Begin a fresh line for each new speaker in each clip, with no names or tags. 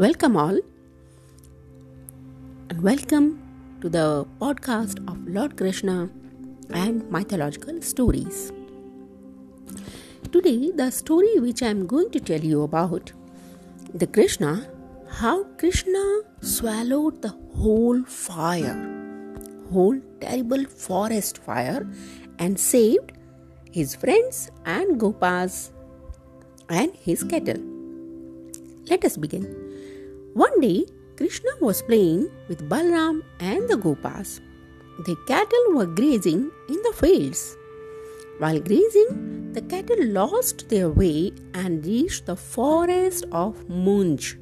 Welcome, all, and welcome to the podcast of Lord Krishna and mythological stories. Today, the story which I am going to tell you about the Krishna, how Krishna swallowed the whole fire, whole terrible forest fire, and saved his friends and Gopas and his cattle. Let us begin. One day, Krishna was playing with Balram and the Gopas. The cattle were grazing in the fields. While grazing, the cattle lost their way and reached the forest of Munj.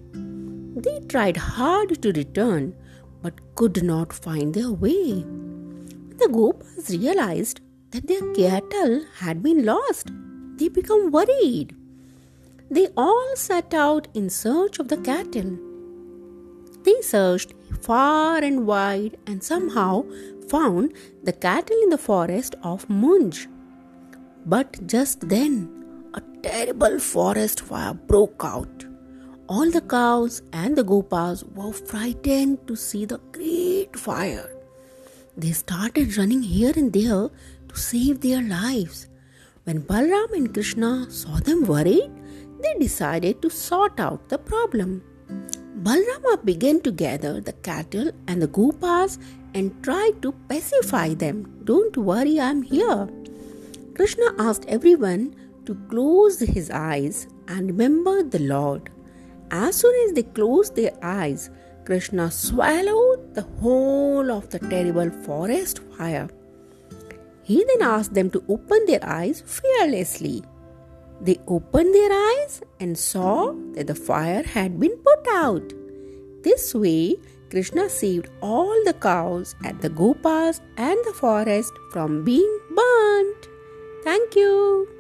They tried hard to return but could not find their way. The Gopas realized that their cattle had been lost. They became worried. They all set out in search of the cattle. They searched far and wide and somehow found the cattle in the forest of Munj. But just then, a terrible forest fire broke out. All the cows and the gopas were frightened to see the great fire. They started running here and there to save their lives. When Balram and Krishna saw them worried, they decided to sort out the problem. Balrama began to gather the cattle and the gopas and tried to pacify them. Don't worry, I'm here. Krishna asked everyone to close his eyes and remember the Lord. As soon as they closed their eyes, Krishna swallowed the whole of the terrible forest fire. He then asked them to open their eyes fearlessly. They opened their eyes and saw that the fire had been put out. This way, Krishna saved all the cows and the gopas and the forest from being burnt. Thank you.